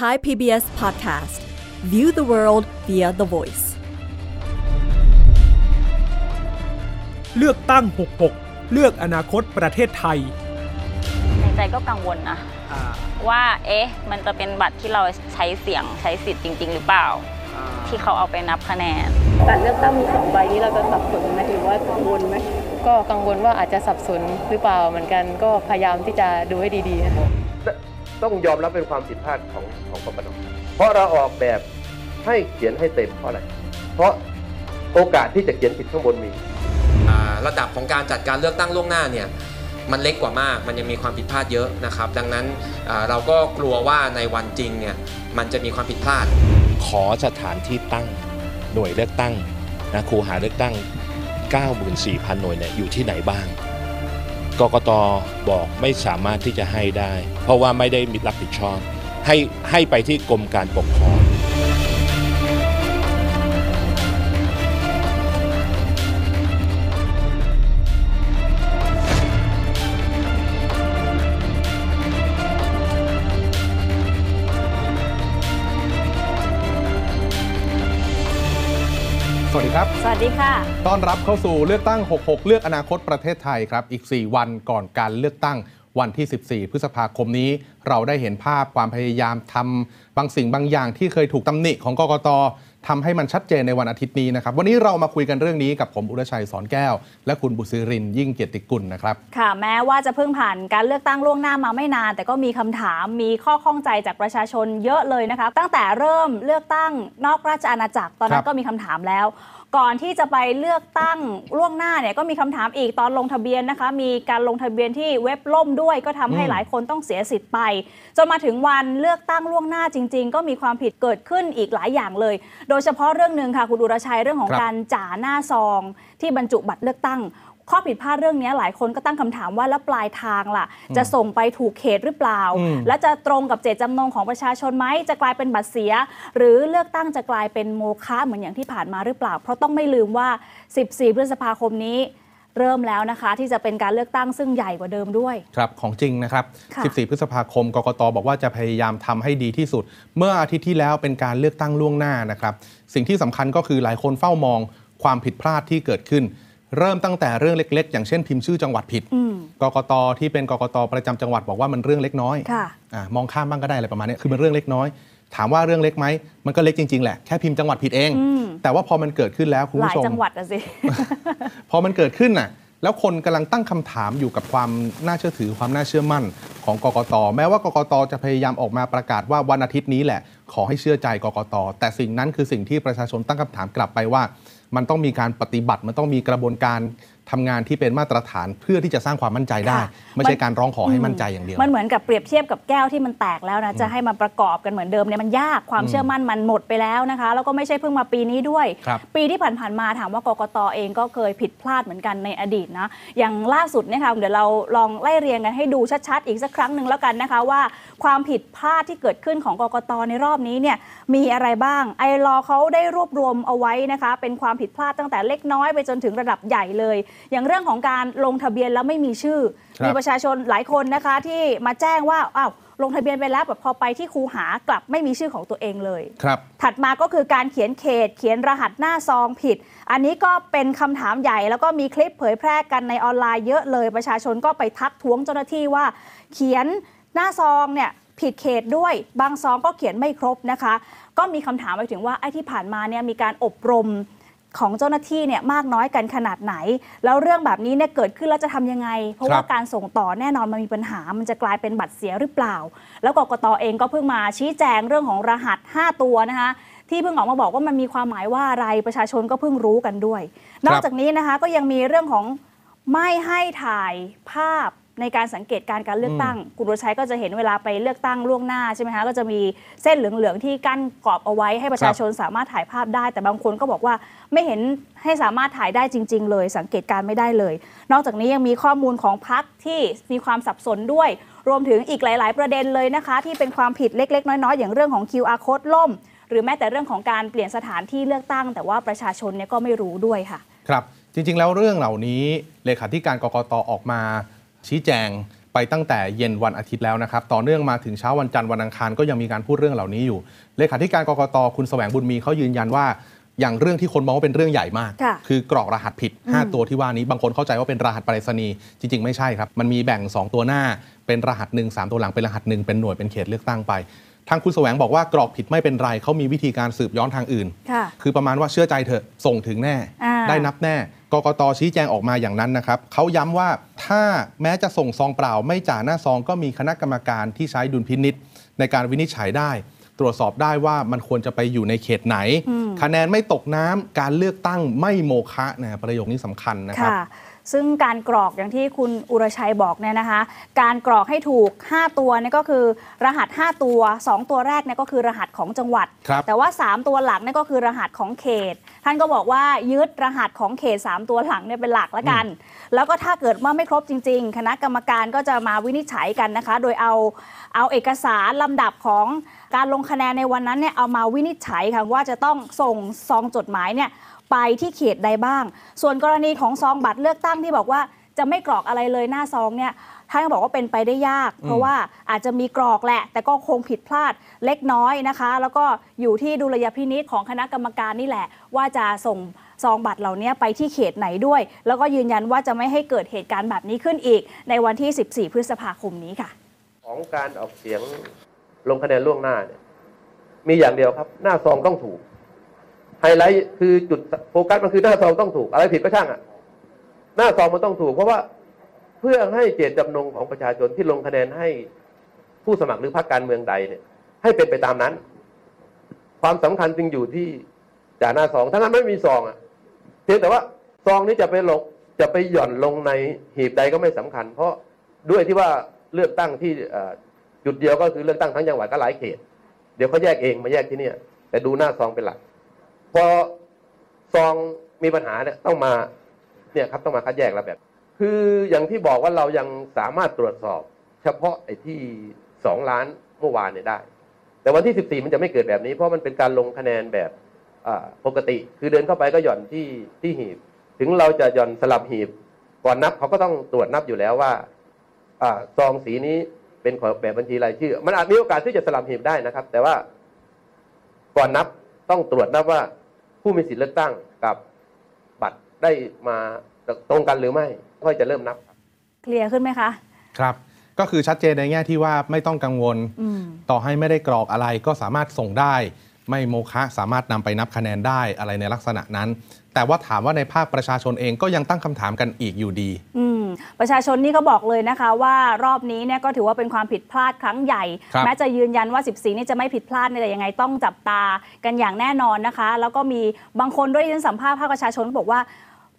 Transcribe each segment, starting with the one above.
Thai PBS Podcast View the world via the voice เลือกตั้ง 66 เลือกอนาคตประเทศไทย ในใจก็กังวลนะว่า เอ๊ะ มันจะเป็นบัตรที่เราใช้เสียงใช้สิทธิ์จริง ๆ หรือเปล่า ที่เขาเอาไปนับคะแนนการเลือกตั้งมีสองใบนี้เราจะสับสนไหมหรือว่ากังวลไหมก็กังวลว่าอาจจะสับสนหรือเปล่าเหมือนกันก็พยายามที่จะดูให้ดีๆนะคะ ต้องยอมรับเป็นความผิดพลาดของของกปนเพราะเราออกแบบให้เขียนให้เต็มเพราะอะไร เพราะโอกาสที่จะเขียนผิดข้างบนมี อ่าระดับของการจัดการเลือกตั้งล่วงหน้าเนี่ยมันเล็กกว่ามาก มันยังมีความผิดพลาดเยอะนะครับ ดังนั้นอ่าเราก็กลัวว่าในวันจริงเนี่ยมันจะมีความผิดพลาด ขอสถานที่ตั้งหน่วยเลือกตั้งนะครูหาเลือกตั้ง 94,000 หน่วยเนี่ยอยู่ที่ไหนบ้าง กกตบอกไม่สามารถที่จะให้ได้ เพราะว่าไม่ได้มีรับผิดชอบให้ให้ไปที่กรมการปกครอง ครับ สวัสดีค่ะ ต้อนรับเข้าสู่เลือกตั้ง 66 เลือกอนาคตประเทศไทยครับ อีก 4 วันก่อนการเลือกตั้งวันที่ 14 พฤษภาคมนี้ เราได้เห็นภาพความพยายามทำบางสิ่งบางอย่างที่เคยถูกตำหนิของกกตทำให้มันชัดเจนในวันอาทิตย์นี้นะครับ วันนี้เรามาคุยกันเรื่องนี้กับผมอุรชัยสอนแก้ว และคุณบุษรินทร์ยิ่งเกียรติกุลนะครับ ค่ะ แม้ว่าจะเพิ่งผ่านการเลือกตั้งล่วงหน้ามาไม่นาน แต่ก็มีคำถามมีข้อข้องใจจากประชาชนเยอะเลยนะคะ ตั้งแต่เริ่มเลือกตั้งนอกราชอาณาจักรตอนนั้ครันบก็มีคำถามแล้ว ก่อนที่จะไปเลือกตั้งล่วงหน้าเนี่ยก็มีคำถามอีกตอนลงทะเบียนนะคะ มีการลงทะเบียนที่เว็บล่มด้วยก็ทำให้หลายคนต้องเสียสิทธิ์ไป จนมาถึงวันเลือกตั้งล่วงหน้าจริง ๆ ก็มีความผิดเกิดขึ้นอีกหลายอย่างเลย โดยเฉพาะเรื่องหนึ่งค่ะคุณอุรชัยเรื่องของครับการจ่าหน้าซอง ที่บรรจุบัตรเลือกตั้ง ข้อผิดพลาดเรื่องนี้หลายคนก็ตั้งคำถามว่าแล้วปลายทางล่ะ จะส่งไปถูกเขตหรือเปล่าอืมและจะตรงกับเจตจำนงของประชาชนไหมจะกลายเป็นบัตรเสีย หรือเลือกตั้งจะกลายเป็นโมฆะเหมือนอย่างที่ผ่านมาหรือเปล่า เพราะต้องไม่ลืมว่า 14 พฤษภาคมนี้เริ่มแล้วนะคะที่จะเป็นการเลือกตั้งซึ่งใหญ่กว่าเดิมด้วย ครับของจริงนะครับค่ะ14 พฤษภาคมกกตบอกว่าจะพยายามทำให้ดีที่สุด เมื่ออาทิตย์ที่แล้วเป็นการเลือกตั้งล่วงหน้านะครับ สิ่งที่สำคัญก็คือหลายคนเฝ้ามองความผิดพลาดที่เกิดขึ้น เริ่มตั้งแต่เรื่องเล็ก ๆ อย่างเช่นพิมพ์ชื่อจังหวัดผิดอืมกกตที่เป็นกกตประจำจังหวัดบอกว่ามันเรื่องเล็กน้อยค่ะอ่ามองข้ามบ้างก็ได้อะไรประมาณนี้คือมันเรื่องเล็กน้อย ถามว่าเรื่องเล็กไหมมันก็เล็กจริง ๆ แหละแค่พิมพ์จังหวัดผิดเองอืมแต่ว่าพอมันเกิดขึ้นแล้วคุณหลาผู้ยชมจังหวัดอะสิพอมันเกิดขึ้นน่ะแล้วคนกำลังตั้งคำถามอยู่กับความน่าเชื่อถือความน่าเชื่อมั่นของกกต แม้ว่ากกต จะพยายามออกมาประกาศว่าวันอาทิตย์นี้แหละ ขอให้เชื่อใจกกต แต่สิ่งนั้นคือสิ่งที่ประชาชนตั้งคำถามกลับไปว่า มันต้องมีการปฏิบัติ มันต้องมีกระบวนการ ทำงานที่เป็นมาตรฐานเพื่อที่จะสร้างความมั่นใจได้ค่ะไม่ใช่การร้องขอให้มั่นใจอย่างเดียว มันเหมือนกับเปรียบเทียบกับแก้วที่มันแตกแล้วนะจะให้มาประกอบกันเหมือนเดิมเนี่ยมันยากความเชื่อมั่นมันหมดไปแล้วนะคะ แล้วก็ไม่ใช่เพิ่งมาปีนี้ด้วยครับปีที่ผ่านๆมาถามว่ากกตเองก็เคยผิดพลาดเหมือนกันในอดีตนะอย่างล่าสุดเนี่ยค่ะเดี๋ยวเราลองไล่เรียงกันให้ดูชัดๆ อีกสักครั้งหนึ่งแล้วกันนะคะว่า ความผิดพลาดที่เกิดขึ้นของกกตในรอบนี้เนี่ยมีอะไรบ้าง ไอรอเขาได้รวบรวมเอาไว้นะคะ เป็นความผิดพลาดตั้งแต่เล็กน้อยไปจนถึงระดับใหญ่เลยอย่างเรื่องของการลงทะเบียนแล้วไม่มีชื่อครับมีประชาชนหลายคนนะคะที่มาแจ้งว่าอ้าวลงทะเบียนไปแล้วแบบพอไปที่คูหากลับไม่มีชื่อของตัวเองเลยครับ ถัดมาก็คือการเขียนเขต เขียนรหัสหน้าซองผิด อันนี้ก็เป็นคำถามใหญ่แล้วก็มีคลิปเผยแพร่กันในออนไลน์เยอะเลย ประชาชนก็ไปทักท้วงเจ้าหน้าที่ว่า เขียนหน้าซองเนี่ยผิดเขตด้วย บางซองก็เขียนไม่ครบนะคะ ก็มีคำถามไปถึงว่าไอ้ที่ผ่านมาเนี่ยมีการอบรม ของเจ้าหน้าที่เนี่ยมากน้อยกันขนาดไหน แล้วเรื่องแบบนี้เนี่ยเกิดขึ้นแล้วจะทำยังไง เพราะครับว่าการส่งต่อแน่นอนมันมีปัญหา มันจะกลายเป็นบัตรเสียหรือเปล่า แล้วกกตเองก็เพิ่งมาชี้แจงเรื่องของรหัส 5 ตัวนะคะที่เพิ่งออกมาบอกว่ามันมีความหมายว่าอะไรประชาชนก็เพิ่งรู้กันด้วย นอกจากนี้นะคะก็ยังมีเรื่องของไม่ให้ถ่ายภาพ ในการสังเกตการการเลือกตั้งคุณรชัยก็จะเห็นเวลาไปเลือกตั้งล่วงหน้าใช่ไหมคะก็จะมีเส้นเหลืองๆที่กั้นกรอบเอาไว้ให้ประชาชนสามารถถ่ายภาพได้ แต่บางคนก็บอกว่าไม่เห็นให้สามารถถ่ายได้จริง ๆ เลย สังเกตการไม่ได้เลย นอกจากนี้ยังมีข้อมูลของพักที่มีความสับสนด้วย รวมถึงอีกหลาย ๆ ประเด็นเลยนะคะ ที่เป็นความผิดเล็ก ๆ น้อยๆอย่างเรื่องของ QR code ล่ม หรือแม้แต่เรื่องของการเปลี่ยนสถานที่เลือกตั้ง แต่ว่าประชาชนเนี่ยก็ไม่รู้ด้วยค่ะ ครับจริง ๆ แล้วเรื่องเหล่านี้เลขาธิการกกตออกมา ชี้แจงไปตั้งแต่เย็นวันอาทิตย์แล้วนะครับ ต่อเนื่องมาถึงเช้าวันจันทร์วันอังคารก็ยังมีการพูดเรื่องเหล่านี้อยู่ เลขาธิการกกตคุณแสวงบุญมีเขายืนยันว่า อย่างเรื่องที่คนมองว่าเป็นเรื่องใหญ่มากค่ะคือกรอกรหัสผิดอืม5ตัวที่ว่านี้บางคนเข้าใจว่าเป็นรหัสไปรษณีย์จริง ๆ ไม่ใช่ครับ มันมีแบ่ง 2 ตัวหน้าเป็นรหัสหนึ่งสามตัวหลังเป็นรหัสหนึ่งเป็นหน่วยเป็นเขตเลือกตั้งไป ทางคุณแสวงบอกว่ากรอกผิดไม่เป็นไรเขามีวิธีการสืบย้อนทางอื่นค่ะคือประมาณว่าเชื่อใจเถอะส่งถึงแน่อ่าได้นับแน่กกตชี้แจงออกมาอย่างนั้นนะครับเขาย้ำว่าถ้าแม้จะส่งซองเปล่า ไม่จ่าหน้าซองก็มีคณะกรรมการที่ใช้ดุลพินิษในการวินิจฉัยได้ ตรวจสอบได้ว่ามันควรจะไปอยู่ในเขตไหนอืมคะแนนไม่ตกน้ำการเลือกตั้งไม่โมฆะนะประโยคนี้สำคัญนะครับค่ะ ซึ่งการกรอกอย่างที่คุณอุรชัยบอกเนี่ยนะคะ การกรอกให้ถูก 5 ตัวเนี่ยก็คือรหัส 5 ตัว 2 ตัวแรกเนี่ยก็คือรหัสของจังหวัดครับแต่ว่า 3 ตัวหลังเนี่ยก็คือรหัสของเขต ท่านก็บอกว่ายึดรหัสของเขต 3 ตัวหลังเนี่ยเป็นหลักละกัน แล้วก็ถ้าเกิดว่าไม่ครบจริง ๆ คณะกรรมการก็จะมาวินิจฉัยกันนะคะ โดยเอาเอาเอกสารลำดับของการลงคะแนนในวันนั้นเนี่ยเอามาวินิจฉัยค่ะว่าจะต้องส่งซองจดหมายเนี่ย ไปที่เขตใดบ้าง ส่วนกรณีของซองบัตรเลือกตั้งที่บอกว่าจะไม่กรอกอะไรเลยหน้าซองเนี่ยท่านก็บอกว่าเป็นไปได้ยาก เพราะว่าอาจจะมีกรอกแหละ แต่ก็คงผิดพลาดเล็กน้อยนะคะ แล้วก็อยู่ที่ดุลยพินิษของคณะกรรมการนี่แหละ ว่าจะส่งซองบัตรเหล่านี้ไปที่เขตไหนด้วย แล้วก็ยืนยันว่าจะไม่ให้เกิดเหตุการณ์แบบนี้ขึ้นอีก ในวันที่ 14 พฤษภาคมนี้ค่ะ ของการออกเสียงลงคะแนนล่วงหน้าเนี่ยมีอย่างเดียวครับ หน้าซองต้องถูก ไฮไลท์คือจุดโฟกัสมันคือหน้าซองต้องถูก อะไรผิดก็ช่างอะ หน้าซองมันต้องถูก เพราะว่าเพื่อให้เจตจำนงของประชาชนที่ลงคะแนนให้ผู้สมัครหรือพรรคการเมืองใดเนี่ย ให้เป็นไปตามนั้น ความสำคัญจึงอยู่ที่จ่าหน้าซองถ้างั้นไม่มีซองอะเพียงแต่ว่าซองนี้จะไปลงจะไปหย่อนลงในหีบใดก็ไม่สำคัญ เพราะด้วยที่ว่าเลือกตั้งที่จุดเดียวก็คือเลือกตั้งทั้งจังหวัดก็หลายเขต เดี๋ยวเขาแยกเองมาแยกที่เนี่ยแต่ดูหน้าซองเป็นหลัก พอซองมีปัญหาเนี่ยต้องมาเนี่ยครับต้องมาคัดแยกแล้วแบบ คืออย่างที่บอกว่าเรายังสามารถตรวจสอบ เฉพาะไอ้ที่สองล้านเมื่อวานเนี่ยได้ แต่วันที่ 14 มันจะไม่เกิดแบบนี้ เพราะมันเป็นการลงคะแนนแบบปกติ คือเดินเข้าไปก็หย่อนที่ที่หีบ ถึงเราจะหย่อนสลับหีบ ก่อนนับเขาก็ต้องตรวจนับอยู่แล้วว่าอ่าซองสีนี้เป็นของแบบบัญชีรายชื่อ มันอาจมีโอกาสที่จะสลับหีบได้นะครับ แต่ว่าก่อนนับต้องตรวจนับว่า ผู้มีสิทธิ์เลือกตั้งกับบัตรได้มาตรงกันหรือไม่ค่อยจะเริ่มนับเคลียร์ขึ้นไหมคะ ครับก็คือชัดเจนในแง่ที่ว่าไม่ต้องกังวลอืมต่อให้ไม่ได้กรอกอะไรก็สามารถส่งได้ ไม่โมฆะสามารถนำไปนับคะแนนได้อะไรในลักษณะนั้น แต่ว่าถามว่าในภาคประชาชนเองก็ยังตั้งคำถามกันอีกอยู่ดี อืม ประชาชนนี่ก็บอกเลยนะคะว่ารอบนี้เนี่ยก็ถือว่าเป็นความผิดพลาดครั้งใหญ่ครับแม้จะยืนยันว่า 14 นี่จะไม่ผิดพลาดเนี่ยแต่ยังไงต้องจับตากันอย่างแน่นอนนะคะ แล้วก็มีบางคนด้วยที่ฉันสัมภาษณ์ภาคประชาชนก็บอกว่า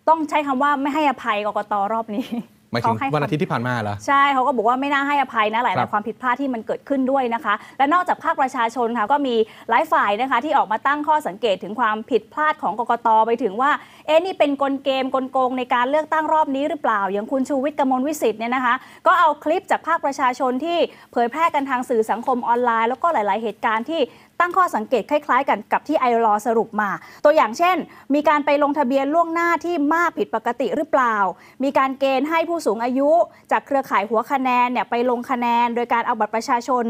ต้องใช้คำว่าไม่ให้อภัยกกตรอบนี้ห มายถึงเขให้วันอาทิตย์คำที่ผ่านมาเหรอ ใช่เขาก็บอกว่าไม่น่าให้อภัยนะหลายครัๆบความผิดพลาดที่มันเกิดขึ้นด้วยนะคะ และนอกจากภาคประชาชนค่ะก็มีหลายฝ่ายนะคะที่ออกมาตั้งข้อสังเกตถึงความผิดพลาดของกกตไปถึงว่าเอ๊ะนี่เป็นกลเกมกลโกงในการเลือกตั้งรอบนี้หรือเปล่า อย่างคุณชูวิทย์กมลวิสิทธิ์เนี่ยนะคะ ก็เอาคลิปจากภาคประชาชนที่เผยแพร่กันทางสื่อสังคมออนไลน์ แล้วก็หลาย ๆ เหตุการณ์ที่ ตั้งข้อสังเกตคล้ายๆ กันกับที่ไอรอสรุปมา ตัวอย่างเช่น มีการไปลงทะเบียนล่วงหน้าที่มากผิดปกติหรือเปล่า มีการเกณฑ์ให้ผู้สูงอายุ จากเครือข่ายหัวคะแนนเนี่ยไปลงคะแนน โดยการเอาบัตรประชาชน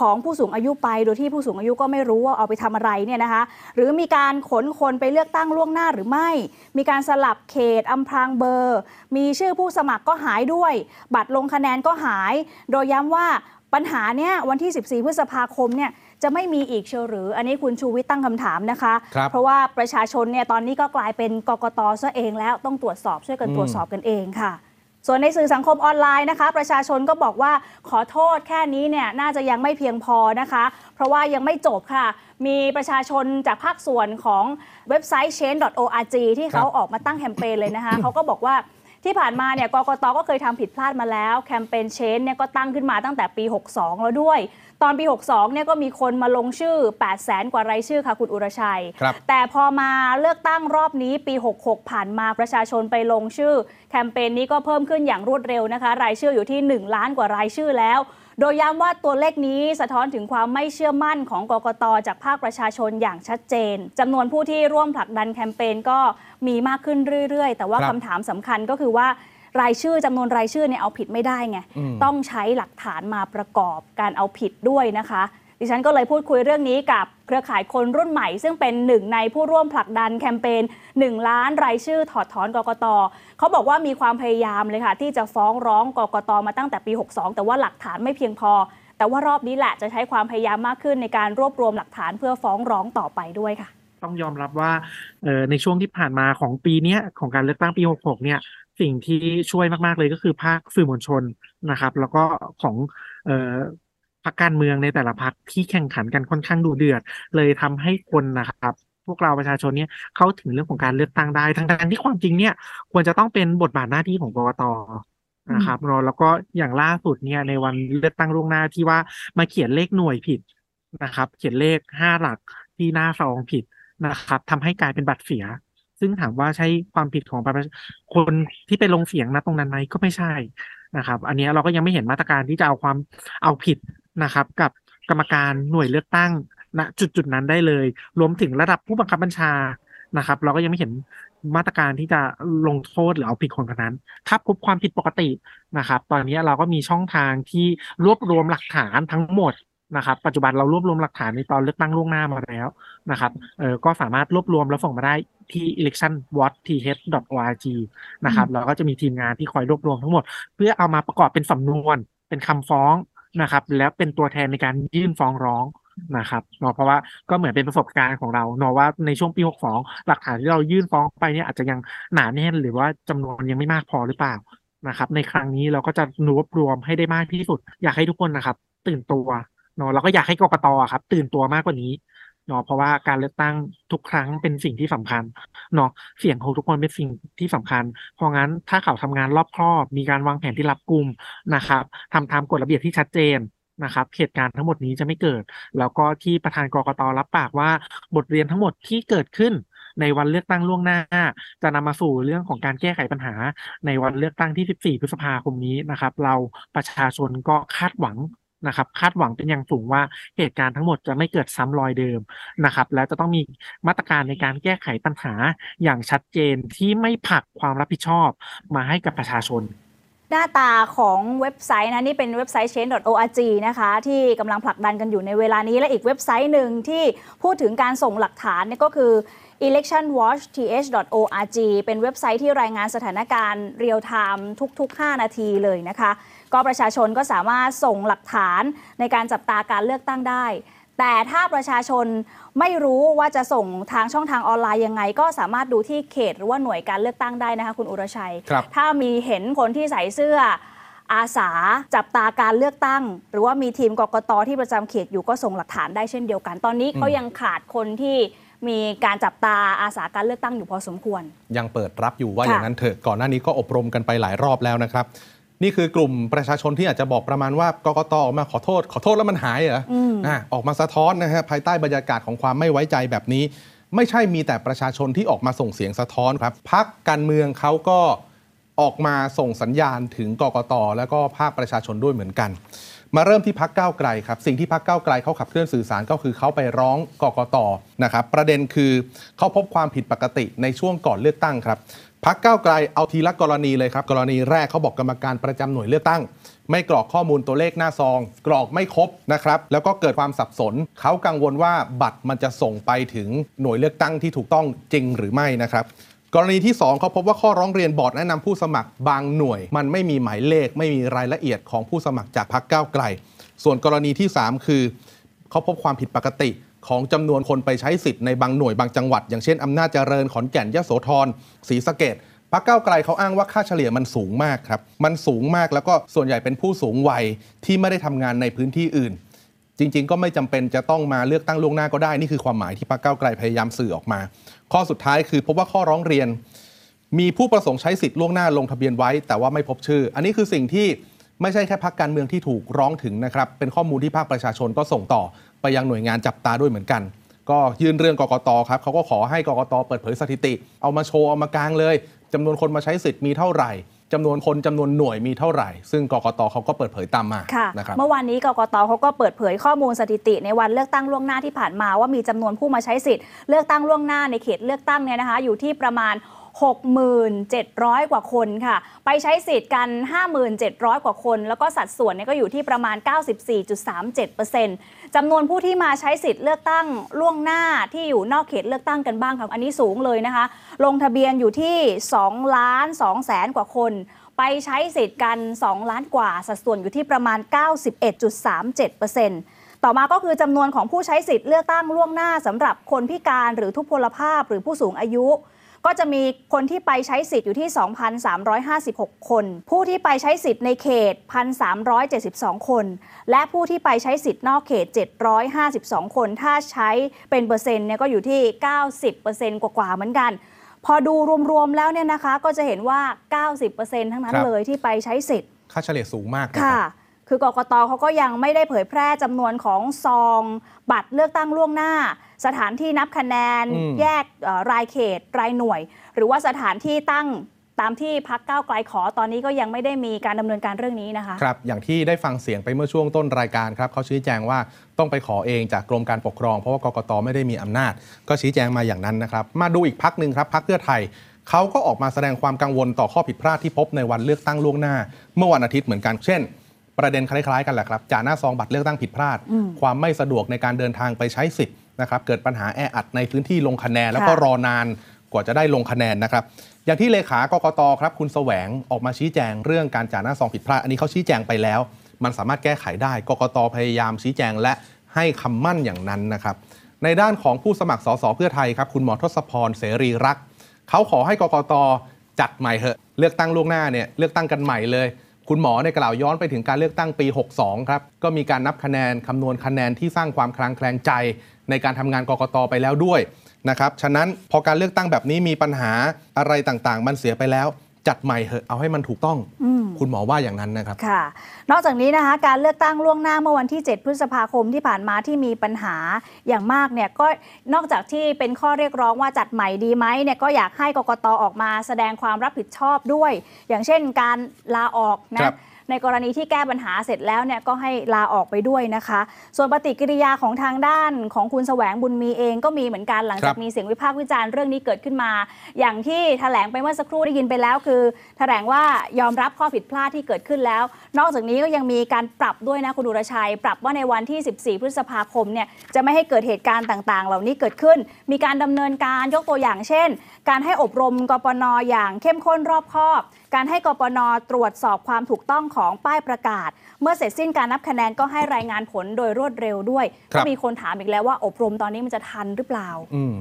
ของผู้สูงอายุไปโดยที่ผู้สูงอายุก็ไม่รู้ว่าเอาไปทำอะไรเนี่ยนะคะหรือมีการขนคนไปเลือกตั้งล่วงหน้าหรือไม่ มีการสลับเขตอำพรางเบอร์ มีชื่อผู้สมัครก็หายด้วย บัตรลงคะแนนก็หาย โดยย้ำว่าปัญหาเนี่ยวันที่ 14 พฤษภาคมเนี่ย จะไม่มีอีกเชียวหรือ อันนี้คุณชูวิทย์ตั้งคำถามนะคะครับเพราะว่าประชาชนเนี่ยตอนนี้ก็กลายเป็นกกตซะเองแล้วต้องตรวจสอบช่วยกันอืมตรวจสอบกันเองค่ะส่วนในสื่อสังคมออนไลน์นะคะ ประชาชนก็บอกว่าขอโทษแค่นี้เนี่ยน่าจะยังไม่เพียงพอนะคะ เพราะว่ายังไม่จบค่ะ มีประชาชนจากภาคส่วนของเว็บไซต์ change.org ที่เขาออกมาตั้งแคมเปญเลยนะคะ เขาก็บอกว่าที่ผ่านมาเนี่ยกกตก็เคยทำผิดพลาดมาแล้ว แคมเปญ change เนี่ยก็ตั้งขึ้นมาตั้งแต่ปี 62 แล้วด้วย ตอนปี 62เนี่ยก็มีคนมาลงชื่อ 8 0 0แสนกว่ารายชื่อค่ะคุณอุรชัยครับแต่พอมาเลือกตั้งรอบนี้ปี 66 ผ่านมาประชาชนไปลงชื่อ แคมเปญนี้ก็เพิ่มขึ้นอย่างรวดเร็วนะคะ รายชื่ออยู่ที่ 1 ล้านกว่ารายชื่อแล้ว โดยย้ำว่าตัวเลขนี้สะท้อนถึงความไม่เชื่อมั่นของกกตจากภาคประชาชนอย่างชัดเจนจำนวนผู้ที่ร่วมผลักดันแคมเปญก็มีมากขึ้นเรื่อยๆ แต่ว่าครับคำถามสำคัญก็คือว่า รายชื่อจำนวนรายชื่อเนี่ยเอาผิดไม่ได้ไงอืมต้องใช้หลักฐานมาประกอบการเอาผิดด้วยนะคะ ดิฉันก็เลยพูดคุยเรื่องนี้กับเครือข่ายคนรุ่นใหม่ ซึ่งเป็นหนึ่งในผู้ร่วมผลักดันแคมเปญ1 ล้านรายชื่อถอดถอนกกตเขาบอกว่ามีความพยายามเลยค่ะ ที่จะฟ้องร้องกกตมาตั้งแต่ปี 62 แต่ว่าหลักฐานไม่เพียงพอ แต่ว่ารอบนี้แหละจะใช้ความพยายามมากขึ้นในการรวบรวมหลักฐานเพื่อฟ้องร้องต่อไปด้วยค่ะ ต้องยอมรับว่าเอ่อในช่วงที่ผ่านมาของปีเนี้ยของการเลือกตั้งปี 66 เนี่ย สิ่งที่ช่วยมาก ๆ เลยก็คือภาคสื่อมวลชนนะครับ แล้วก็ของเอ่อพรรคการเมืองในแต่ละพรรคที่แข่งขันกันค่อนข้างดูเดือด เลยทำให้คนนะครับ พวกเราประชาชนเนี่ยเข้าถึงเรื่องของการเลือกตั้งได้ทั้งทที่ความจริงเนี่ยควรจะต้องเป็นบทบาทหน้าที่ของกกตนะครับเนอะแล้วก็อย่างล่าสุดเนี่ยในวันเลือกตั้งล่วงหน้าที่ว่ามาเขียนเลขหน่วยผิดนะครับ เขียนเลขห้าหลักที่หน้าซองผิดนะครับทำให้กลายเป็นบัตรเสีย ซึ่งถามว่าใช่ความผิดของประคนที่ไปลงเสียงนะตรงนั้นไหมก็ไม่ใช่นะครับ อันนี้เราก็ยังไม่เห็นมาตรการที่จะเอาความเอาผิดนะครับ กับกรรมการหน่วยเลือกตั้งณจุดจุดนั้นได้เลย รวมถึงระดับผู้บังคับบัญชานะครับ เราก็ยังไม่เห็นมาตรการที่จะลงโทษหรือเอาผิดคนคนนั้น ถ้าพบความผิดปกตินะครับ ตอนนี้เราก็มีช่องทางที่รวบรวมหลักฐานทั้งหมด นะครับ ปัจจุบันเรารวบรวมหลักฐานในตอนเลือกตั้งล่วงหน้ามาแล้วนะครับเออก็สามารถรวบรวมแล้วส่งมาได้ที่ electionwatchth.org นะครับแล้วก็จะมีทีมงานที่คอยรวบรวมทั้งหมด เพื่อเอามาประกอบเป็นสำนวนเป็นคำฟ้องนะครับ แล้วเป็นตัวแทนในการยื่นฟ้องร้องนะครับเนาะเพราะว่าก็เหมือนเป็นประสบการณ์ของเราเนาะว่าในช่วงปี62หลักฐานที่เรายื่นฟ้องไปเนี่ยอาจจะยังหนาแน่นหรือว่าจำนวนยังไม่มากพอหรือเปล่านะครับ ในครั้งนี้เราก็จะรวบรวมให้ได้มากที่สุด อยากให้ทุกคนนะครับ ตื่นตัว เนาะแล้วก็อยากให้กรกตครับ ตื่นตัวมากกว่านี้เนาะเพราะว่าการเลือกตั้งทุกครั้งเป็นสิ่งที่สำคัญเนาะเสียงของทุกคนเป็นสิ่งที่สำคัญ เพราะงั้นถ้าเขาทำงานรอบครอบ มีการวางแผนที่รัดกุมนะครับทำตามกฎระเบียบที่ชัดเจนนะครับเหตุการณ์ทั้งหมดนี้จะไม่เกิด แล้วก็ที่ประธานกรกตรับปากว่า บทเรียนทั้งหมดที่เกิดขึ้นในวันเลือกตั้งล่วงหน้า จะนำมาสู่เรื่องของการแก้ไขปัญหา ในวันเลือกตั้งที่ 14 พฤษภาคมนี้นะครับ เราประชาชนก็คาดหวัง นะครับคาดหวังเป็นอย่างสูงว่าเหตุการณ์ทั้งหมดจะไม่เกิดซ้ำรอยเดิมนะครับ และจะต้องมีมาตรการในการแก้ไขปัญหาอย่างชัดเจนที่ไม่ผลักความรับผิดชอบมาให้กับประชาชน หน้าตาของเว็บไซต์นะนี่เป็นเว็บไซต์ change.org นะคะ ที่กำลังผลักดันกันอยู่ในเวลานี้และอีกเว็บไซต์หนึ่งที่พูดถึงการส่งหลักฐานนี่ก็คือ electionwatchth.org เป็นเว็บไซต์ที่รายงานสถานการณ์เรียลไทม์ทุก ๆ 5 นาทีเลยนะคะ ก็ประชาชนก็สามารถส่งหลักฐานในการจับตาการเลือกตั้งได้ แต่ถ้าประชาชนไม่รู้ว่าจะส่งทางช่องทางออนไลน์ยังไง ก็สามารถดูที่เขตหรือว่าหน่วยการเลือกตั้งได้นะคะคุณอุรชัยครับถ้ามีเห็นคนที่ใส่เสื้ออาสาจับตาการเลือกตั้ง หรือว่ามีทีมกกตที่ประจำเขตอยู่ก็ส่งหลักฐานได้เช่นเดียวกัน ตอนนี้เขายังขาดคนที่มีการจับตาอาสาการเลือกตั้งอยู่พอสมควร ยังเปิดรับอยู่ว่าค่ะอย่างนั้นเถอะก่อนหน้านี้ก็อบรมกันไปหลายรอบแล้วนะครับ นี่คือกลุ่มประชาชนที่อาจจะบอกประมาณว่ากกตออกมาขอโทษ ขอโทษแล้วมันหายเหรออืมอะออกมาสะท้อนนะฮะภายใต้บรรยากาศของความไม่ไว้ใจแบบนี้ ไม่ใช่มีแต่ประชาชนที่ออกมาส่งเสียงสะท้อนครับพักการเมืองเขาก็ออกมาส่งสัญญาณถึงกกตแล้วก็ภาคประชาชนด้วยเหมือนกัน มาเริ่มที่พักก้าวไกลครับสิ่งที่พักก้าวไกลเขาขับเคลื่อนสื่อสารก็คือเขาไปร้องกกตนะครับประเด็นคือเขาพบความผิดปกติในช่วงก่อนเลือกตั้งครับพักก้าวไกลเอาทีละกรณีเลยครับ กรณีแรกเขาบอกกรรมการประจำหน่วยเลือกตั้ง ไม่กรอกข้อมูลตัวเลขหน้าซอง กรอกไม่ครบนะครับ แล้วก็เกิดความสับสน เขากังวลว่าบัตรมันจะส่งไปถึงหน่วยเลือกตั้งที่ถูกต้องจริงหรือไม่นะครับ กรณีที่ 2 เขาพบว่าข้อร้องเรียนบอร์ดแนะนำผู้สมัครบางหน่วย มันไม่มีหมายเลขไม่มีรายละเอียดของผู้สมัครจากพรรคก้าวไกล ส่วนกรณีที่ 3 คือ เขาพบความผิดปกติของจำนวนคนไปใช้สิทธิ์ในบางหน่วยบางจังหวัด อย่างเช่นอำนาจเจริญขอนแก่นยะโสธรศรีสะเกดพรรคก้าวไกลเขาอ้างว่าค่าเฉลี่ยมันสูงมากครับมันสูงมากแล้วก็ส่วนใหญ่เป็นผู้สูงวัยที่ไม่ได้ทำงานในพื้นที่อื่น จริง ๆ ก็ไม่จำเป็นจะต้องมาเลือกตั้งล่วงหน้าก็ได้นี่คือความหมายที่พรรคก้าวไกลพยายามสื่อออกมา ข้อสุดท้ายคือพบว่าข้อร้องเรียน มีผู้ประสงค์ใช้สิทธิ์ล่วงหน้าลงทะเบียนไว้ แต่ว่าไม่พบชื่อ อันนี้คือสิ่งที่ไม่ใช่แค่พักการเมืองที่ถูกร้องถึงนะครับ เป็นข้อมูลที่ภาคประชาชนก็ส่งต่อ ไปยังหน่วยงานจับตาด้วยเหมือนกัน ก็ยื่นเรื่องกกตครับเขาก็ขอให้กกตเปิดเผยสถิติ เอามาโชว์เอามากลางเลยจำนวนคนมาใช้สิทธิ์มีเท่าไหร่ จำนวนคนจำนวนหน่วยมีเท่าไหร่ ซึ่งกกตเขาก็เปิดเผยตามมาค่ะนะครับเมื่อวานนี้กกตเขาก็เปิดเผยข้อมูลสถิติ ในวันเลือกตั้งล่วงหน้าที่ผ่านมาว่ามีจำนวนผู้มาใช้สิทธิ์เลือกตั้งล่วงหน้าในเขตเลือกตั้งเนี่ยนะคะ อยู่ที่ประมาณ67,600 กว่าคนค่ะ ไปใช้สิทธิ์กัน 57,000 กว่าคน แล้วก็สัดส่วนเนี่ยก็อยู่ที่ประมาณ 94.37% จำนวนผู้ที่มาใช้สิทธิ์เลือกตั้งล่วงหน้าที่อยู่นอกเขตเลือกตั้งกันบ้างค่ะอันนี้สูงเลยนะคะ ลงทะเบียนอยู่ที่2ล้าน2แสนกว่าคน ไปใช้สิทธิ์กัน 2 ล้านกว่า สัดส่วนอยู่ที่ประมาณ 91.37%ต่อมาก็คือจำนวนของผู้ใช้สิทธิ์เลือกตั้งล่วงหน้าสำหรับคนพิการหรือทุพพลภาพหรือผู้สูงอายุ ก็จะมีคนที่ไปใช้สิทธิ์อยู่ที่ 2,356 คน ผู้ที่ไปใช้สิทธิ์ในเขต 1,372 คน และผู้ที่ไปใช้สิทธิ์นอกเขต 752 คน ถ้าใช้เป็นเปอร์เซ็นต์เนี่ยก็อยู่ที่ 90%กว่าๆเหมือนกันพอดูรวมๆแล้วเนี่ยนะคะก็จะเห็นว่า 90%ทั้งนั้นครับเลยที่ไปใช้สิทธิ์ ค่าเฉลี่ยสูงมากนะคค่ะรับ คือกกตเขาก็ยังไม่ได้เผยแพร่จำนวนของซองบัตรเลือกตั้งล่วงหน้า สถานที่นับคะแนนอืมแยกเอ่อรายเขตรายหน่วย หรือว่าสถานที่ตั้งตามที่พักก้าวไกลขอตอนนี้ก็ยังไม่ได้มีการดำเนินการเรื่องนี้นะคะครับอย่างที่ได้ฟังเสียงไปเมื่อช่วงต้นรายการครับเขาชี้แจงว่าต้องไปขอเองจากกรมการปกครอง เพราะว่ากกตไม่ได้มีอำนาจ ก็ชี้แจงมาอย่างนั้นนะครับมาดูอีกพักหนึ่งครับพักเพื่อไทยเขาก็ออกมาแสดงความกังวลต่อข้อผิดพลาดที่พบในวันเลือกตั้งล่วงหน้า เมื่อวันอาทิตย์เหมือนกันเช่น ประเด็นคล้ายๆกันแหละครับจ่าหน้าซองบัตรเลือกตั้งผิดพลาดอืมความไม่สะดวกในการเดินทางไปใช้สิทธิ์นะครับเกิดปัญหาแออัดในพื้นที่ลงคะแนน แล้วก็ค่ะรอนานกว่าจะได้ลงคะแนนนะครับอย่างที่เลขากกตครับคุณแสวงออกมาชี้แจงเรื่องการจ่าหน้าซองผิดพลาด อันนี้เขาชี้แจงไปแล้ว มันสามารถแก้ไขได้กกตพยายามชี้แจงและให้คำมั่นอย่างนั้นนะครับในด้านของผู้สมัครสสเพื่อไทยครับคุณหมอทศพรเสรีรักษ์เขาขอให้กกตจัดใหม่เหอะเลือกตั้งล่วงหน้าเนี่ยเลือกตั้งกันใหม่เลย คุณหมอในกล่าวย้อนไปถึงการเลือกตั้งปี 62 ครับ ก็มีการนับคะแนนคำนวณคะแนนที่สร้างความคลางแคลงใจ ในการทำงานกกตไปแล้วด้วยนะครับ ฉะนั้นพอการเลือกตั้งแบบนี้มีปัญหาอะไรต่างๆ มันเสียไปแล้ว จัดใหม่เหอะเอาให้มันถูกต้องอืมคุณหมอว่าอย่างนั้นนะครับ ค่ะ นอกจากนี้นะคะ การเลือกตั้งล่วงหน้าเมื่อวันที่ 7 พฤษภาคมที่ผ่านมาที่มีปัญหาอย่างมากเนี่ยก็นอกจากที่เป็นข้อเรียกร้องว่าจัดใหม่ดีไหมเนี่ยก็อยากให้กกตออกมาแสดงความรับผิดชอบด้วย อย่างเช่นการลาออกครันะบ ในกรณีที่แก้ปัญหาเสร็จแล้วเนี่ยก็ให้ลาออกไปด้วยนะคะ ส่วนปฏิกิริยาของทางด้านของคุณแสวงบุญมีเองก็มีเหมือนกันหลังจากมีเสียงวิพากษ์วิจารณ์เรื่องนี้เกิดขึ้นมา อย่างที่แถลงไปเมื่อสักครู่ได้ยินไปแล้วคือ แถลงว่ายอมรับข้อผิดพลาดที่เกิดขึ้นแล้ว นอกจากนี้ก็ยังมีการปรับด้วยนะคุณดุรชัย ปรับว่าในวันที่ 14 พฤษภาคมเนี่ยจะไม่ให้เกิดเหตุการณ์ต่างๆ เหล่านี้เกิดขึ้น มีการดำเนินการยกตัวอย่างเช่น การให้อบรมกปนอย่างเข้มข้นรอบคอบ การให้กปนตรวจสอบความถูกต้องของป้ายประกาศ เมื่อเสร็จสิ้นการนับคะแนนก็ให้รายงานผลโดยรวดเร็วด้วยครัก็บมีคนถามอีกแล้วว่าอบรมตอนนี้มันจะทันหรือเปล่าอืม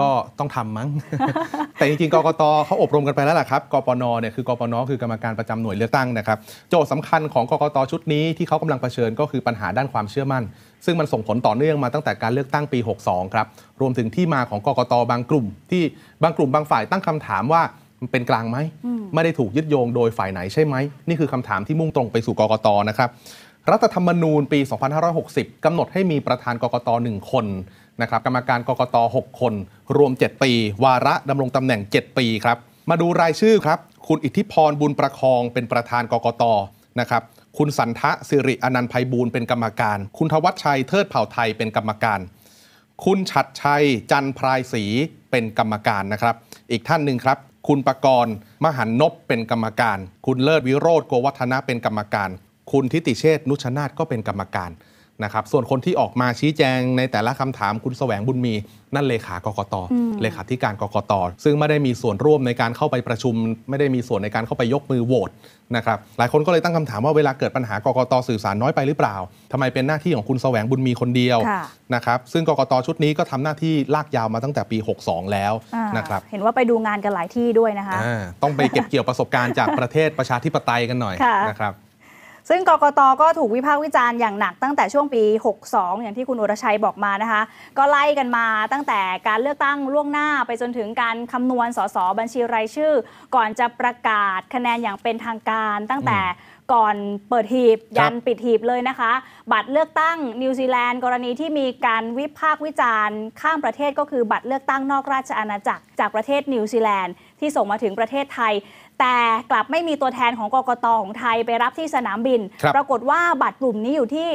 ก็ต้องทำมั้ง แต่จริงๆ กกตเขาอบรมกันไปแล้วล่ะครับ กปนเนี่ยคือกปนคือกรรมการประจำหน่วยเลือกตั้งนะครับ โจทย์สำคัญของกกตชุดนี้ที่เขากำลังเผชิญก็คือปัญหาด้านความเชื่อมั่น ซึ่งมันส่งผลต่อเนื่องมาตั้งแต่การเลือกตั้งปี 62 ครับ รวมถึงที่มาของกกตบางกลุ่ม ที่บางกลุ่มบางฝ่ายตั้งคำถามว่า มันเป็นกลางไหมอืมไม่ได้ถูกยึดโยงโดยฝ่ายไหนใช่ไหมนี่คือคำถามที่มุ่งตรงไปสู่กกตนะครับรัฐธรรมนูญปี 2560 กำหนดให้มีประธานกกต 1 คนนะครับกรรมการกกต 6 คน รวม 7 ปี วาระดำรงตำแหน่ง 7 ปีครับ มาดูรายชื่อครับ คุณอิทธิพรบุญประคองเป็นประธานกกตนะครับคุณสันทะสิริอนันต์ไพบูลย์เป็นกรรมการ คุณทวัชชัยเทิดเผ่าไทยเป็นกรรมการ คุณฉัดชัยจันพรายศรีเป็นกรรมการนะครับ อีกท่านหนึ่งครับ คุณประกรณ์มหันนบเป็นกรรมการ คุณเลิศวิโรธโกวัฒนะเป็นกรรมการ คุณทิติเชษนุชนาธก็เป็นกรรมการ นะครับส่วนคนที่ออกมาชี้แจงในแต่ละคำถามคุณแสวงบุญมี นั่นเลขากกตอืมเลขาธิการกกต ซึ่งไม่ได้มีส่วนร่วมในการเข้าไปประชุม ไม่ได้มีส่วนในการเข้าไปยกมือโหวตนะครับหลายคนก็เลยตั้งคำถามว่าเวลาเกิดปัญหากกตสื่อสารน้อยไปหรือเปล่าทำไมเป็นหน้าที่ของคุณแสวงบุญมีคนเดียวค่ะนะครับซึ่งกกตชุดนี้ก็ทำหน้าที่ลากยาวมาตั้งแต่ปี 62 แล้วอ่านะครับเห็นว่าไปดูงานกันหลายที่ด้วยนะคะอ่าต้องไปเก็บเกี่ยวประสบการณ์จากประเทศประชาธิปไตยกันหน่อยค่ะนะครับ ซึ่งกกตก็ถูกวิพากษ์วิจารณ์อย่างหนักตั้งแต่ช่วงปี 62 อย่างที่คุณอุรชัยบอกมานะคะ ก็ไล่กันมาตั้งแต่การเลือกตั้งล่วงหน้าไปจนถึงการคำนวณสสบัญชีรายชื่อ ก่อนจะประกาศคะแนนอย่างเป็นทางการตั้งแต่ก่อนเปิดหีบยันปิดหีบเลยนะคะ บัตรเลือกตั้งนิวซีแลนด์กรณีที่มีการวิพากษ์วิจารณ์ ข้ามประเทศก็คือบัตรเลือกตั้งนอกราชอาณาจักรจากประเทศนิวซีแลนด์ที่ส่งมาถึงประเทศไทย แต่กลับไม่มีตัวแทนของกกตของไทยไปรับที่สนามบินครับปรากฏว่าบัตรกลุ่มนี้อยู่ที่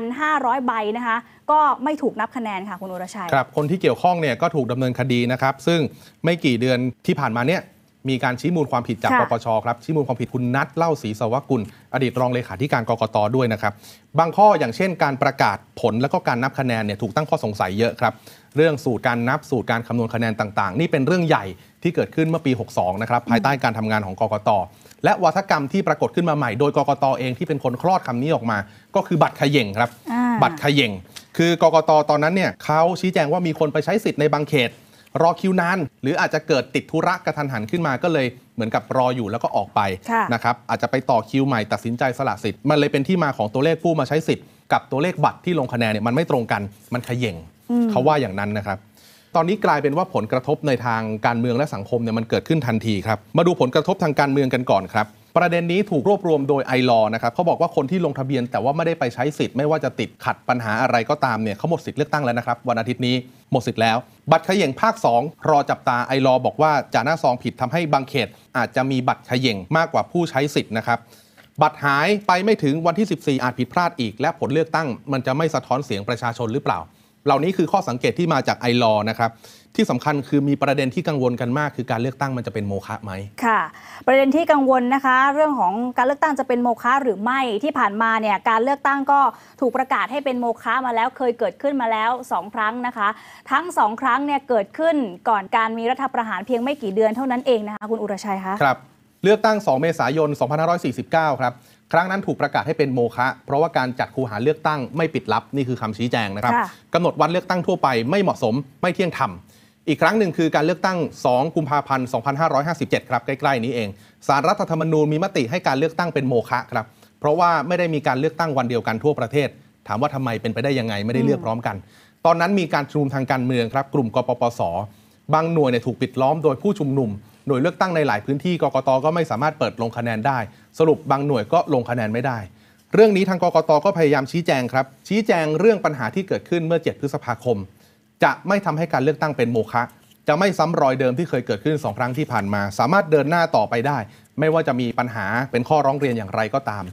1,500 ใบนะคะ ก็ไม่ถูกนับคะแนนค่ะคุณอุรชัยครับคนที่เกี่ยวข้องเนี่ยก็ถูกดำเนินคดีนะครับ ซึ่งไม่กี่เดือนที่ผ่านมาเนี่ยมีการชี้มูลความผิดจากค่ะปปชครับชี้มูลความผิดคุณนัทเล่าศรีสวกุล อดีตรองเลขาธิการกกตด้วยนะครับ บางข้ออย่างเช่น การประกาศผลแล้วก็การนับคะแนนเนี่ยถูกตั้งข้อสงสัยเยอะครับ เรื่องสูตรการนับสูตรการคำนวณคะแนนต่าง ๆ นี่เป็นเรื่องใหญ่ ที่เกิดขึ้นเมื่อปี 62 นะครับ ภายใต้การทำงานของกกต และวัฒกรรมที่ปรากฏขึ้นมาใหม่โดยกกตเองที่เป็นคนคลอดคำนี้ออกมา ก็คือบัตรเขย่งครับอ่าบัตรเขย่งคือกกตตอนนั้นเนี่ยเขาชี้แจงว่ามีคนไปใช้สิทธิ์ในบางเขต รอคิวนานหรืออาจจะเกิดติดธุระกระทันหันขึ้นมาก็เลยเหมือนกับรออยู่แล้วก็ออกไปค่ะนะครับอาจจะไปต่อคิวใหม่ตัดสินใจสละสิทธิ์มันเลยเป็นที่มาของตัวเลขผู้มาใช้สิทธิ์กับตัวเลขบัตรที่ลงคะแนนเนี่ยมันไม่ตรงกันมันเขย่งอืมเขาว่าอย่างนั้นนะครับ ตอนนี้กลายเป็นว่าผลกระทบในทางการเมืองและสังคมเนี่ยมันเกิดขึ้นทันทีครับ มาดูผลกระทบทางการเมืองกันก่อนครับประเด็นนี้ถูกรวบรวมโดยไอรอนะครับเขาบอกว่าคนที่ลงทะเบียนแต่ว่าไม่ได้ไปใช้สิทธิ์ ไม่ว่าจะติดขัดปัญหาอะไรก็ตามเนี่ยเขาหมดสิทธิ์เลือกตั้งแล้วนะครับ วันอาทิตย์นี้หมดสิทธิ์แล้ว บัตรเขย่งภาค 2 รอจับตาไอรอบอกว่าจ่าหน้าซองผิดทำให้บางเขต อาจจะมีบัตรเขย่งมากกว่าผู้ใช้สิทธิ์นะครับบัตรหายไปไม่ถึงวันที่ 14 อาจผิดพลาดอีก และผลเลือกตั้ง มันจะไม่สะท้อนเสียงประชาชนหรือเปล่า เหล่านี้คือข้อสังเกตที่มาจากไอรอนะครับที่สำคัญคือมีประเด็นที่กังวลกันมาก คือการเลือกตั้งมันจะเป็นโมฆะไหมค่ะ ประเด็นที่กังวลนะคะ เรื่องของการเลือกตั้งจะเป็นโมฆะหรือไม่ที่ผ่านมาเนี่ยการเลือกตั้งก็ถูกประกาศให้เป็นโมฆะมาแล้วเคยเกิดขึ้นมาแล้ว 2 ครั้งนะคะ ทั้ง 2 ครั้งเนี่ยเกิดขึ้นก่อนการมีรัฐประหารเพียงไม่กี่เดือนเท่านั้นเองนะคะคุณอุรชัยคะครับเลือกตั้ง 2 เมษายน 2549 ครับ ครั้งนั้นถูกประกาศให้เป็นโมฆะเพราะว่าการจัดคูหาเลือกตั้งไม่ปิดลับนี่คือคำชี้แจงนะครับค่ะกำหนดวันเลือกตั้งทั่วไปไม่เหมาะสมไม่เที่ยงธรรมอีกครั้งหนึ่งคือการเลือกตั้ง 2 กุมภาพันธ์ 2557 ครับ ใกล้ๆนี้เอง สารรัฐธรรมนูญมีมติให้การเลือกตั้งเป็นโมฆะครับ เพราะว่าไม่ได้มีการเลือกตั้งวันเดียวกันทั่วประเทศ ถามว่าทำไมเป็นไปได้ยังไงไม่ได้เลือกพร้อมกัน ตอนนั้นมีการชุมนุมทางการเมืองครับ กลุ่มกปปส บางหน่วยเนี่ยถูกปิดล้อมโดยผู้ชุมนุม หน่วยเลือกตั้งในหลายพื้นที่กกตก็ไม่สามารถเปิดลงคะแนนได้ สรุปบางหน่วยก็ลงคะแนนไม่ได้ เรื่องนี้ทางกกตก็พยายามชี้แจงครับ ชี้แจงเรื่องปัญหาที่เกิดขึ้นเมื่อ 7 พฤษภาคม จะไม่ทำให้การเลือกตั้งเป็นโมฆะจะไม่ซ้ำรอยเดิมที่เคยเกิดขึ้นสองครั้งที่ผ่านมา สามารถเดินหน้าต่อไปได้ ไม่ว่าจะมีปัญหาเป็นข้อร้องเรียนอย่างไรก็ตาม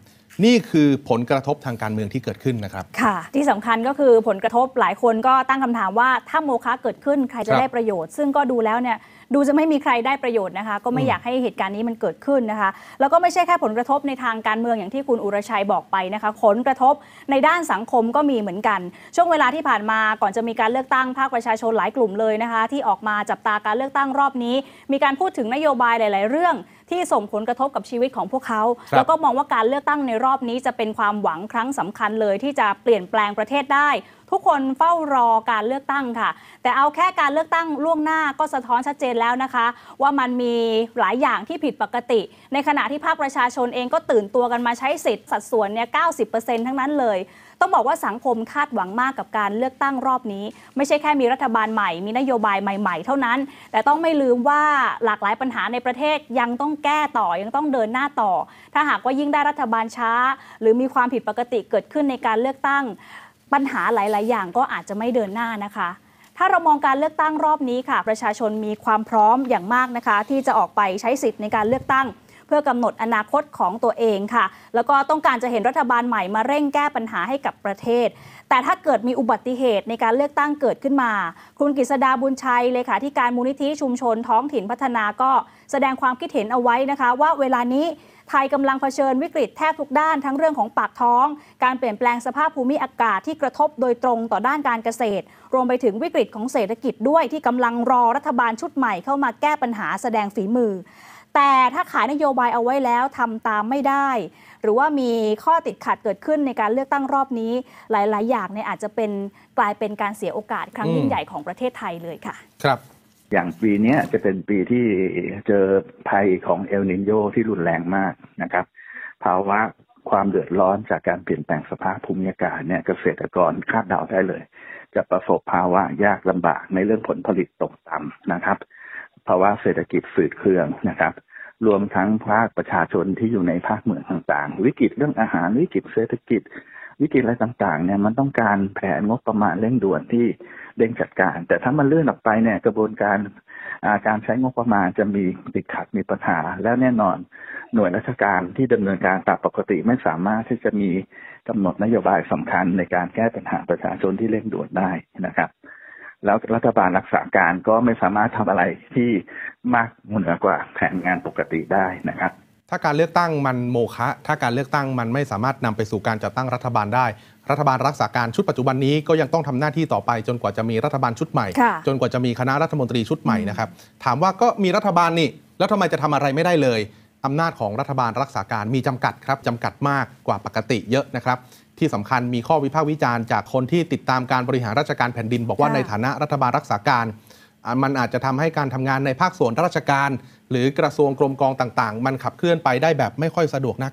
นี่คือผลกระทบทางการเมืองที่เกิดขึ้นนะครับ ค่ะ ที่สำคัญก็คือผลกระทบหลายคนก็ตั้งคำถามว่าถ้าโมฆะเกิดขึ้นใครจะได้ประโยชน์ ซึ่งก็ดูแล้วเนี่ย ดูจะไม่มีใครได้ประโยชน์นะคะ ก็ไม่อยากให้เหตุการณ์นี้มันเกิดขึ้นนะคะ แล้วก็ไม่ใช่แค่ผลกระทบในทางการเมืองอย่างที่คุณอุรชัยบอกไปนะคะ ผลกระทบในด้านสังคมก็มีเหมือนกัน ช่วงเวลาที่ผ่านมาก่อนจะมีการเลือกตั้งภาคประชาชนหลายกลุ่มเลยนะคะ ที่ออกมาจับตาการเลือกตั้งรอบนี้ มีการพูดถึงนโยบายหลาย ๆ เรื่อง ที่ส่งผลกระทบกับชีวิตของพวกเขาครับแล้วก็มองว่าการเลือกตั้งในรอบนี้จะเป็นความหวังครั้งสำคัญเลย ที่จะเปลี่ยนแปลงประเทศได้ ทุกคนเฝ้ารอการเลือกตั้งค่ะ แต่เอาแค่การเลือกตั้งล่วงหน้าก็สะท้อนชัดเจนแล้วนะคะ ว่ามันมีหลายอย่างที่ผิดปกติ ในขณะที่ภาคประชาชนเองก็ตื่นตัวกันมาใช้สิทธิ์สัดส่วนเนี่ย90%ทั้งนั้นเลย ต้องบอกว่าสังคมคาดหวังมากกับการเลือกตั้งรอบนี้ ไม่ใช่แค่มีรัฐบาลใหม่ มีนโยบายใหม่ ๆ เท่านั้น แต่ต้องไม่ลืมว่าหลากหลายปัญหาในประเทศยังต้องแก้ต่อยังต้องเดินหน้าต่อ ถ้าหากว่ายิ่งได้รัฐบาลช้า หรือมีความผิดปกติเกิดขึ้นในการเลือกตั้ง ปัญหาหลาย ๆ อย่างก็อาจจะไม่เดินหน้านะคะถ้าเรามองการเลือกตั้งรอบนี้ค่ะ ประชาชนมีความพร้อมอย่างมากนะคะ ที่จะออกไปใช้สิทธิ์ในการเลือกตั้ง พื่อกำหนดอนาคตของตัวเองค่ะ แล้วก็ต้องการจะเห็นรัฐบาลใหม่มาเร่งแก้ปัญหาให้กับประเทศ แต่ถ้าเกิดมีอุบัติเหตุในการเลือกตั้งเกิดขึ้นมา คุณกฤษดาบุญชัยเลขาธิการมูลนิธิชุมชนท้องถิ่นพัฒนาก็แสดงความคิดเห็นเอาไว้นะคะ ว่าเวลานี้ไทยกำลังเผชิญวิกฤตแทบทุกด้านทั้งเรื่องของปากท้อง การเปลี่ยนแปลงสภาพภูมิอากาศที่กระทบโดยตรงต่อด้านการเกษตร รวมไปถึงวิกฤตของเศรษฐกิจด้วยที่กำลังรอรัฐบาลชุดใหม่เข้ามาแก้ปัญหาแสดงฝีมือ แต่ถ้าขายนโยบายเอาไว้แล้วทำตามไม่ได้ หรือว่ามีข้อติดขัดเกิดขึ้นในการเลือกตั้งรอบนี้ หลาย ๆ อย่างเนี่ยอาจจะเป็นกลายเป็นการเสียโอกาสครั้งอืมยิ่งใหญ่ของประเทศไทยเลยค่ะ ครับอย่างปีเนี้ยจะเป็นปีที่เจอภัยของเอลนินโยที่รุนแรงมากนะครับ ภาวะความเดือดร้อนจากการเปลี่ยนแปลงสภาพภูมิอากาศเนี่ยเกษตรกรคาดเดาได้เลย จะประสบภาวะยากลำบากในเรื่องผลผลิตตกต่ำนะครับ ภาวะเศรษฐกิจฝืดเคืองนะครับ รวมทั้งภาคประชาชนที่อยู่ในภาคเมืองต่างๆ วิกฤตเรื่องอาหารวิกฤตเศรษฐกิจ วิกฤตอะไรต่างๆเนี่ยมันต้องการแผนงบประมาณเร่งด่วนที่เร่งจัดการ แต่ถ้ามันเลื่อนออกไปเนี่ยกระบวนการการใช้งบประมาณจะมีติดขัดมีปัญหา แล้วแน่นอนหน่วยราชการที่ดำเนินการตามปกติไม่สามารถที่จะมีกำหนดนโยบายสำคัญในการแก้ปัญหาประชาชนที่เร่งด่วนได้นะครับ แล้วรัฐบาลรักษาการก็ไม่สามารถทำอะไรที่มากเหนือกว่าแผนงานปกติได้นะครับ ถ้าการเลือกตั้งมันโมฆะถ้าการเลือกตั้งมันไม่สามารถนำไปสู่การจัดตั้งรัฐบาลได้ รัฐบาลรักษาการชุดปัจจุบันนี้ก็ยังต้องทำหน้าที่ต่อไป จนกว่าจะมีรัฐบาลชุดใหม่ จนกว่าจะมีคณะรัฐมนตรีชุดใหม่นะครับถามว่าก็มีรัฐบาลนี่แล้วทำไมจะทำอะไรไม่ได้เลยอำนาจของรัฐบาลรักษาการมีจำกัดครับจำกัดมากกว่าปกติเยอะนะครับ ที่สำคัญมีข้อวิพากษ์วิจารณ์จากคนที่ติดตามการบริหารราชการแผ่นดิน บอกว่าในฐานะรัฐบาลรักษาการ มันอาจจะทำให้การทำงานในภาคส่วนราชการ หรือกระทรวงกรมกองต่างๆ มันขับเคลื่อนไปได้แบบไม่ค่อยสะดวกนัก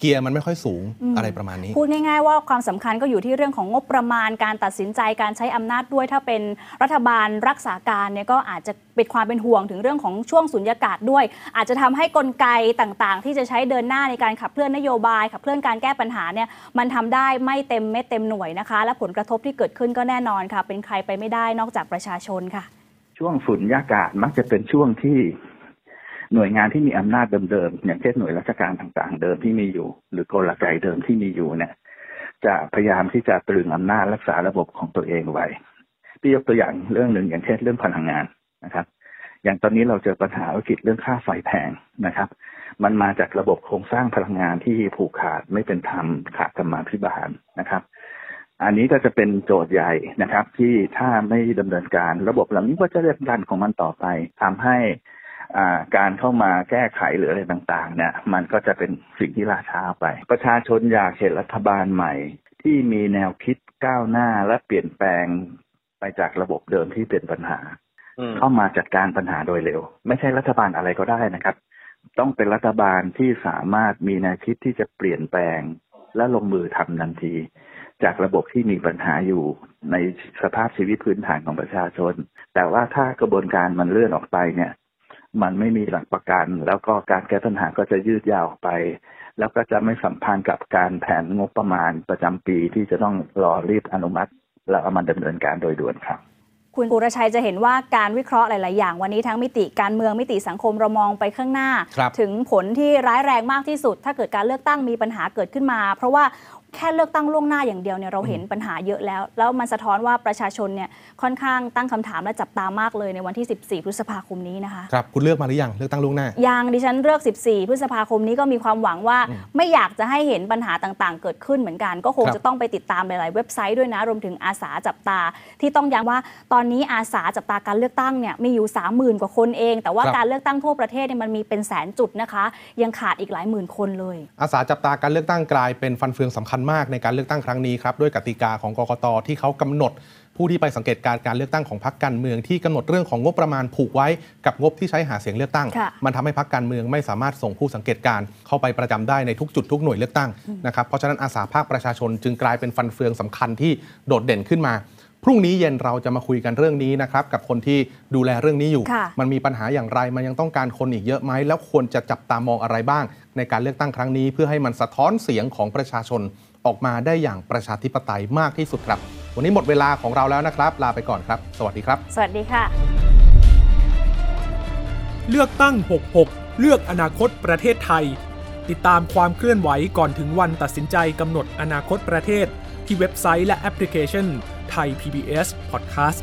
เกียร์มันไม่ค่อยสูงอะไรประมาณนี้ พูดง่ายๆว่าความสำคัญก็อยู่ที่เรื่องของงบประมาณการตัดสินใจการใช้อำนาจด้วย ถ้าเป็นรัฐบาลรักษาการเนี่ยก็อาจจะเป็นความเป็นห่วงถึงเรื่องของช่วงสุญญากาศด้วย อาจจะทำให้กลไกต่างๆ ที่จะใช้เดินหน้าในการขับเคลื่อนนโยบายขับเคลื่อนการแก้ปัญหาเนี่ยมันทำได้ไม่เต็มเม็ดเต็มหน่วยนะคะ และผลกระทบที่เกิดขึ้นก็แน่นอนค่ะ เป็นใครไปไม่ได้นอกจากประชาชนค่ะ ช่วงสุญญากาศมักจะเป็นช่วงที่หน่วยงานที่มีอำนาจเดิมๆอย่างเช่นหน่วยราชการต่างๆ เดิมที่มีอยู่ หรือกลไกเดิมที่มีอยู่เนี่ย จะพยายามที่จะตรึงอำนาจรักษาระบบของตัวเองไว้พี่ยกตัวอย่างเรื่องหนึ่งอย่างเช่นเรื่องพลังงานนะครับ อย่างตอนนี้เราเจอปัญหาวิกฤตเรื่องค่าไฟแพงนะครับ มันมาจากระบบโครงสร้างพลังงานที่ผูกขาดไม่เป็นธรรมขาดธรรมาภิบาลนะครับ อันนี้ก็จะเป็นโจทย์ใหญ่นะครับ ที่ถ้าไม่ดำเนินการระบบเหล่านี้ก็จะเรียกดันของมันต่อไปทำให้การเข้ามาแก้ไขหรืออะไรต่างๆ เนี่ย มันก็จะเป็นสิ่งที่ล่าช้าไป ประชาชนอยากเห็นรัฐบาลใหม่ ที่มีแนวคิดก้าวหน้าและเปลี่ยนแปลงไปจากระบบเดิมที่เป็นปัญหา เข้ามาจัดการปัญหาโดยเร็ว ไม่ใช่รัฐบาลอะไรก็ได้นะครับ ต้องเป็นรัฐบาลที่สามารถมีแนวคิดที่จะเปลี่ยนแปลงและลงมือทำทันที จากระบบที่มีปัญหาอยู่ในสภาพชีวิตพื้นฐานของประชาชน แต่ว่าถ้ากระบวนการมันเลื่อนออกไปเนี่ย มันไม่มีหลักประกัน แล้วก็การแก้ปัญหาก็จะยืดยาวไป แล้วก็จะไม่สัมพันธ์กับการแผนงบประมาณประจำปีที่จะต้องรอรีบอนุมัติ แล้วเอามาดำเนินการโดยด่วนครับคุณปุรชัยจะเห็นว่าการวิเคราะห์หลาย ๆ อย่างวันนี้ทั้งมิติการเมืองมิติสังคมเรามองไปข้างหน้า ถึงผลที่ร้ายแรงมากที่สุด ถ้าเกิดการเลือกตั้งมีปัญหาเกิดขึ้นมา เพราะว่า แค่เลือกตั้งล่วงหน้าอย่างเดียวเนี่ยเราเห็นปัญหาเยอะแล้ว แล้วมันสะท้อนว่าประชาชนเนี่ยค่อนข้างตั้งคำถามและจับตามากเลยในวันที่ 14 พฤษภาคมนี้นะคะครับคุณเลือกมาหรือยังเลือกตั้งล่วงหน้ายังดิฉันเลือก 14 พฤษภาคมนี้ก็มีความหวังว่า ไม่อยากจะให้เห็นปัญหาต่างๆ เกิดขึ้นเหมือนกัน ก็คงจะต้องไปติดตามหลายๆเว็บไซต์ด้วยนะรวมถึงอาสาจับตา ที่ต้องย้ำว่าตอนนี้อาสาจับตาการเลือกตั้งเนี่ยมีอยู่ 30,000 กว่าคนเอง แต่ว่าการเลือกตั้งทั่วประเทศเนี่ยมันมีเป็นแสนจุดนะคะ ยังขาดอีกหลายหมื่นคนเลย อาสาจับตาการเลือกตั้งกลายเป็นฟันเฟืองสำคัญมากในการเลือกตั้งครั้งนี้ครับด้วยกติกาของกกตที่เขากำหนดผู้ที่ไปสังเกตการการเลือกตั้งของพรรคการเมืองที่กำหนดเรื่องของงบประมาณผูกไว้กับงบที่ใช้หาเสียงเลือกตั้ง มันทำให้พรรคการเมืองไม่สามารถส่งผู้สังเกตการเข้าไปประจำได้ในทุกจุดทุกหน่วยเลือกตั้งนะครับเพราะฉะนั้นอาสาภาคประชาชนจึงกลายเป็นฟันเฟืองสำคัญที่โดดเด่นขึ้นมาพรุ่งนี้เย็นเราจะมาคุยกันเรื่องนี้นะครับ กับคนที่ดูแลเรื่องนี้อยู่ มันมีปัญหาอย่างไร มันยังต้องการคนอีกเยอะไหม แล้วควรจะจับตามองอะไรบ้าง ในการเลือกตั้งครั้งนี้ เพื่อให้มันสะท้อนเสียงของประชาชน ออกมาได้อย่างประชาธิปไตยมากที่สุดครับ วันนี้หมดเวลาของเราแล้วนะครับ ลาไปก่อนครับ สวัสดีครับ สวัสดีค่ะ เลือกตั้ง 66 เลือกอนาคตประเทศไทย ติดตามความเคลื่อนไหวก่อนถึงวันตัดสินใจกำหนดอนาคตประเทศ ที่เว็บไซต์และแอปพลิเคชันไทย PBS Podcast